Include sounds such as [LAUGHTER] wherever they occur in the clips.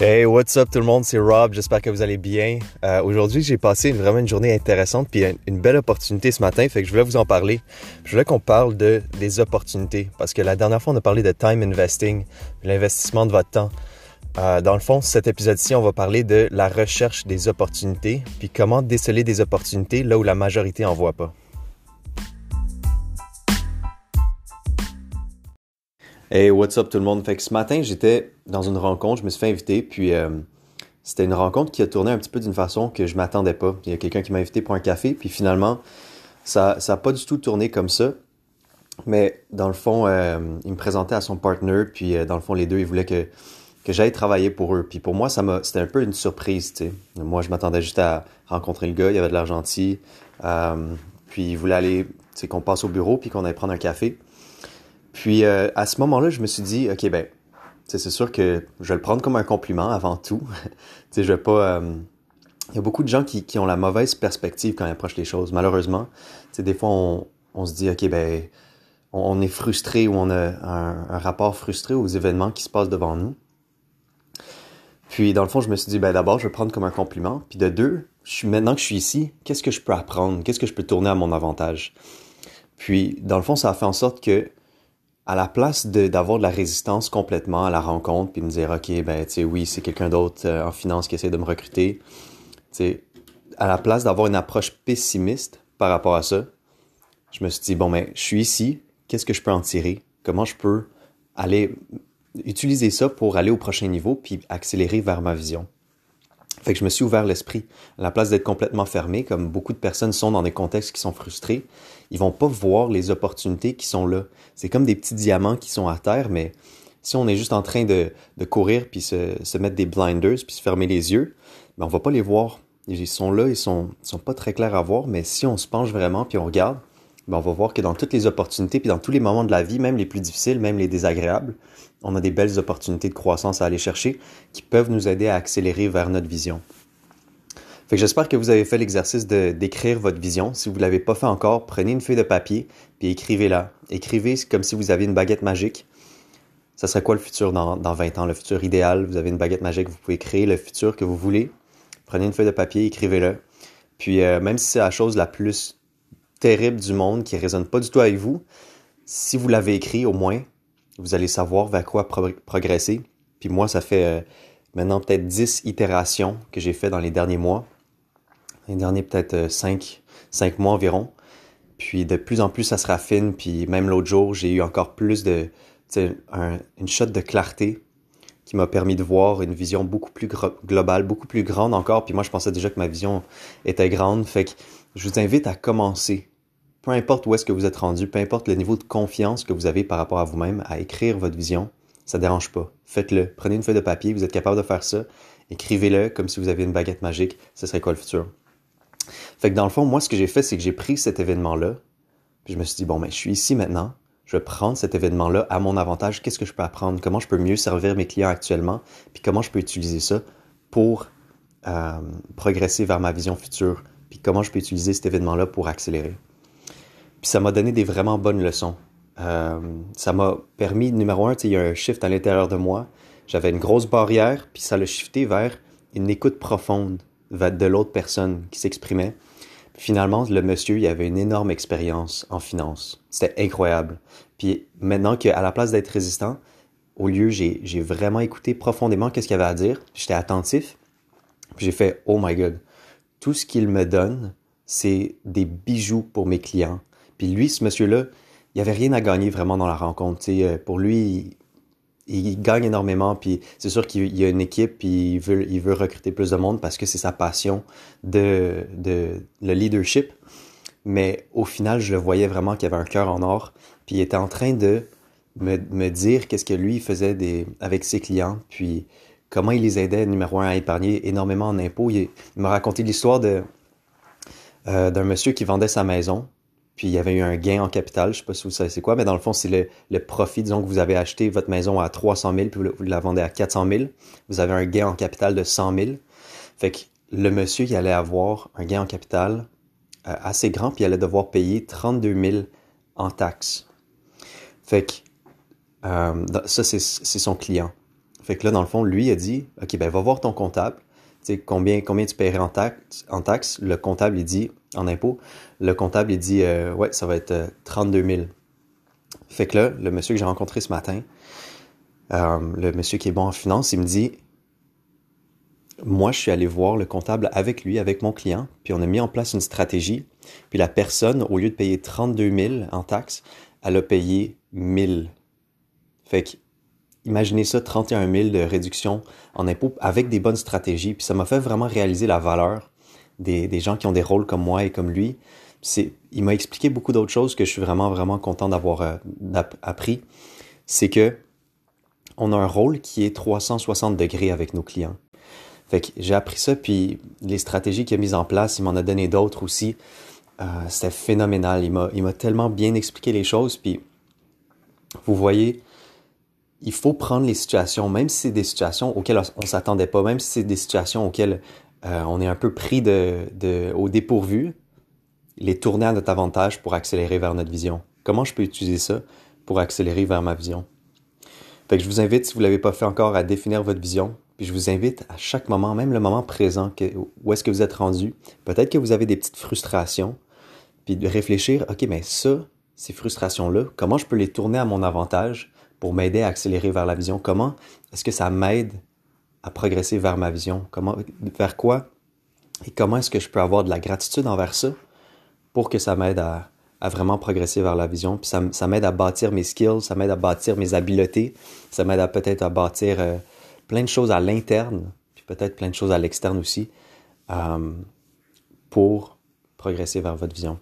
Hey, what's up tout le monde, c'est Rob, j'espère que vous allez bien. Euh, Aujourd'hui, j'ai passé vraiment une journée intéressante puis une, une, belle opportunité ce matin, fait que je voulais vous en parler. Je voulais qu'on parle de, des opportunités parce que la dernière fois, on a parlé de time investing, l'investissement de votre temps. Euh, dans le fond, cet épisode-ci, on va parler de la recherche des opportunités puis comment déceler des opportunités là où la majorité en voit pas. Hey, what's up tout le monde? Fait que ce matin, j'étais dans une rencontre, je me suis fait inviter, puis euh, c'était une rencontre qui a tourné un petit peu d'une façon que je m'attendais pas. Il y a quelqu'un qui m'a invité pour un café, puis finalement, ça n'a pas du tout tourné comme ça. Mais dans le fond, euh, il me présentait à son partner, puis euh, dans le fond, les deux, ils voulaient que, que j'aille travailler pour eux. Puis pour moi, ça m'a, c'était un peu une surprise, tu sais. Moi, je m'attendais juste à rencontrer le gars, il y avait de l'argent gentil, puis il voulait aller, tu sais, qu'on passe au bureau, puis qu'on aille prendre un café. Puis euh, à ce moment-là, je me suis dit, ok, ben, c'est sûr que je vais le prendre comme un compliment avant tout. [LAUGHS] je vais pas. Euh... Il y a beaucoup de gens qui, ont la mauvaise perspective quand ils approchent les choses. Malheureusement, tu des fois on, se dit, ok, ben, on, est frustré ou on a un, rapport frustré aux événements qui se passent devant nous. Puis dans le fond, je me suis dit, ben d'abord, je vais prendre comme un compliment. Puis de deux, je suis maintenant que je suis ici, qu'est-ce que je peux apprendre? Qu'est-ce que je peux tourner à mon avantage? Puis dans le fond, ça a fait en sorte que à la place d'avoir de, la résistance complètement à la rencontre, puis me dire, OK, ben, tu sais, oui, c'est quelqu'un d'autre euh, en finance qui essaie de me recruter, tu sais, à la place d'avoir une approche pessimiste par rapport à ça, je me suis dit, bon, ben, je suis ici, qu'est-ce que je peux en tirer? Comment je peux aller utiliser ça pour aller au prochain niveau, puis accélérer vers ma vision? Fait que je me suis ouvert l'esprit. À la place d'être complètement fermé, comme beaucoup de personnes sont dans des contextes qui sont frustrés, ils vont pas voir les opportunités qui sont là. C'est comme des petits diamants qui sont à terre, mais si on est juste en train de, de courir puis se, se, mettre des blinders puis se fermer les yeux, ben on va pas les voir. Ils sont là, ils sont, sont pas très clairs à voir, mais si on se penche vraiment puis on regarde, ben on va voir que dans toutes les opportunités puis dans tous les moments de la vie, même les plus difficiles, même les désagréables, on a des belles opportunités de croissance à aller chercher qui peuvent nous aider à accélérer vers notre vision. Fait que j'espère que vous avez fait l'exercice de d'écrire votre vision. Si vous ne l'avez pas fait encore, prenez une feuille de papier puis écrivez-la. Écrivez comme si vous aviez une baguette magique. Ça serait quoi le futur dans, dans 20 ans, le futur idéal? Vous avez une baguette magique, vous pouvez créer le futur que vous voulez. Prenez une feuille de papier, écrivez-le. Puis euh, même si c'est la chose la plus terrible du monde qui résonne pas du tout avec vous, si vous l'avez écrit au moins, vous allez savoir vers quoi progresser. Puis moi, ça fait euh, maintenant peut-être 10 itérations que j'ai fait dans les derniers mois les derniers peut-être 5, euh, 5 mois environ. Puis de plus en plus, ça se raffine. Puis même l'autre jour, j'ai eu encore plus de, un, une shot de clarté qui m'a permis de voir une vision beaucoup plus globale, beaucoup plus grande encore. Puis moi, je pensais déjà que ma vision était grande. Fait que je vous invite à commencer. Peu importe où est-ce que vous êtes rendu, peu importe le niveau de confiance que vous avez par rapport à vous-même, à écrire votre vision, ça dérange pas. Faites-le. Prenez une feuille de papier, vous êtes capable de faire ça. Écrivez-le comme si vous aviez une baguette magique. Ce serait quoi le futur? Fait que dans le fond, moi, ce que j'ai fait, c'est que j'ai pris cet événement-là, puis je me suis dit, bon, ben, je suis ici maintenant, je vais prendre cet événement-là à mon avantage, qu'est-ce que je peux apprendre, comment je peux mieux servir mes clients actuellement, puis comment je peux utiliser ça pour euh, progresser vers ma vision future, puis comment je peux utiliser cet événement-là pour accélérer? Puis ça m'a donné des vraiment bonnes leçons. Euh, ça m'a permis, numéro un, il y a un shift à l'intérieur de moi. J'avais une grosse barrière, puis ça l'a shifté vers une écoute profonde de l'autre personne qui s'exprimait. Finalement, le monsieur, il avait une énorme expérience en finance. C'était incroyable. Puis maintenant qu'à la place d'être résistant, au lieu, j'ai, vraiment écouté profondément qu'est-ce qu'il avait à dire. J'étais attentif. Puis j'ai fait, oh my god, tout ce qu'il me donne, c'est des bijoux pour mes clients. Puis lui, ce monsieur-là, il avait rien à gagner vraiment dans la rencontre. sais, pour lui, il gagne énormément, puis c'est sûr qu'il y a une équipe, puis il veut, il recruter plus de monde parce que c'est sa passion de, le leadership. Mais au final, je le voyais vraiment qu'il avait un cœur en or, puis il était en train de me, dire qu'est-ce que lui faisait avec ses clients, puis comment il les aidait, numéro un, à épargner énormément en impôts. Il, m'a raconté l'histoire euh, d'un monsieur qui vendait sa maison, puis il y avait eu un gain en capital, je sais pas si vous savez c'est quoi, mais dans le fond, c'est le, profit, disons que vous avez acheté votre maison à 300 000, puis vous, la vendez à 400 000, vous avez un gain en capital de 100 000. Fait que le monsieur, il allait avoir un gain en capital euh, assez grand, puis il allait devoir payer 32 000 en taxes. Fait que euh, ça, c'est son client. Fait que là, dans le fond, lui a dit, OK, ben va voir ton comptable. Combien, combien tu paierais en taxes, taxe? Le comptable, il dit, en impôt, le comptable, il dit, euh, ouais, ça va être 32 000. Fait que là, le monsieur que j'ai rencontré ce matin, euh, le monsieur qui est bon en finance, il me dit, moi, je suis allé voir le comptable avec lui, avec mon client, puis on a mis en place une stratégie. Puis la personne, au lieu de payer 32 000 en taxes, elle a payé 1000. Fait que, imaginez ça, 31 000 de réduction en impôts avec des bonnes stratégies. Puis ça m'a fait vraiment réaliser la valeur des, gens qui ont des rôles comme moi et comme lui. Il m'a expliqué beaucoup d'autres choses que je suis vraiment, vraiment content d'avoir euh, appris. C'est que on a un rôle qui est 360 degrés avec nos clients. Fait que j'ai appris ça, puis les stratégies qu'il a mises en place, il m'en a donné d'autres aussi. Euh, c'était phénoménal. Il m'a, il m'a tellement bien expliqué les choses, puis vous voyez, il faut prendre les situations, même si c'est des situations auxquelles on s'attendait pas, même si c'est des situations auxquelles euh, on est un peu pris de, au dépourvu, les tourner à notre avantage pour accélérer vers notre vision. Comment je peux utiliser ça pour accélérer vers ma vision? Fait que je vous invite, si vous ne l'avez pas fait encore, à définir votre vision. Puis je vous invite à chaque moment, même le moment présent, où est-ce que vous êtes rendu. Peut-être que vous avez des petites frustrations. Puis de réfléchir, OK, mais ça, ces frustrations-là, comment je peux les tourner à mon avantage pour m'aider à accélérer vers la vision? Comment est-ce que ça m'aide à progresser vers ma vision? Comment, vers quoi? Et comment est-ce que je peux avoir de la gratitude envers ça pour que ça m'aide à, vraiment progresser vers la vision? Puis ça, m'aide à bâtir mes skills, ça m'aide à bâtir mes habiletés, ça m'aide à peut-être à bâtir euh, plein de choses à l'interne, puis peut-être plein de choses à l'externe aussi, euh, pour progresser vers votre vision.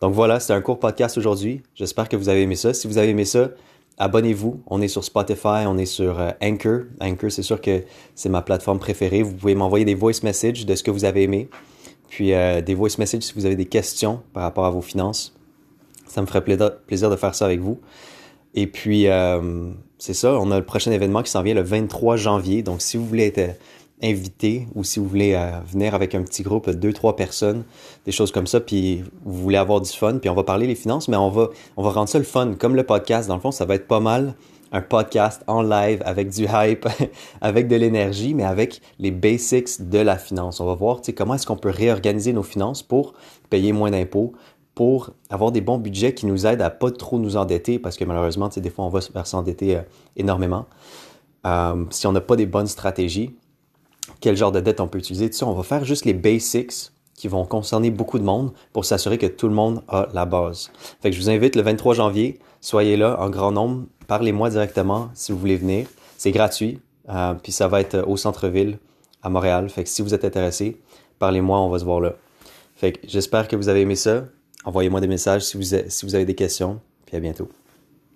Donc voilà, c'est un court podcast aujourd'hui. J'espère que vous avez aimé ça. Si vous avez aimé ça, abonnez-vous. On est sur Spotify, on est sur euh, Anchor. Anchor, c'est sûr que c'est ma plateforme préférée. Vous pouvez m'envoyer des voice messages de ce que vous avez aimé. Puis euh, des voice messages si vous avez des questions par rapport à vos finances. Ça me ferait plaisir de faire ça avec vous. Et puis, euh, c'est ça, on a le prochain événement qui s'en vient le 23 janvier. Donc, si vous voulez être invité ou si vous voulez euh, venir avec un petit groupe de deux, trois personnes, des choses comme ça, puis vous voulez avoir du fun, puis on va parler les finances, mais on va, on va rendre ça le fun. Comme le podcast, dans le fond, ça va être pas mal un podcast en live avec du hype, [LAUGHS] avec de l'énergie, mais avec les basics de la finance. On va voir comment est-ce qu'on peut réorganiser nos finances pour payer moins d'impôts, pour avoir des bons budgets qui nous aident à pas trop nous endetter, parce que malheureusement, des fois, on va s'endetter euh, énormément. Euh, si on n'a pas des bonnes stratégies, quel genre de dette on peut utiliser, sais, on va faire juste les basics qui vont concerner beaucoup de monde pour s'assurer que tout le monde a la base. Fait que je vous invite le 23 janvier, soyez là en grand nombre, parlez-moi directement si vous voulez venir. C'est gratuit, euh, puis ça va être au centre-ville à Montréal. Fait que si vous êtes intéressé, parlez-moi, on va se voir là. Fait que j'espère que vous avez aimé ça. Envoyez-moi des messages si vous, si vous avez des questions, puis à bientôt.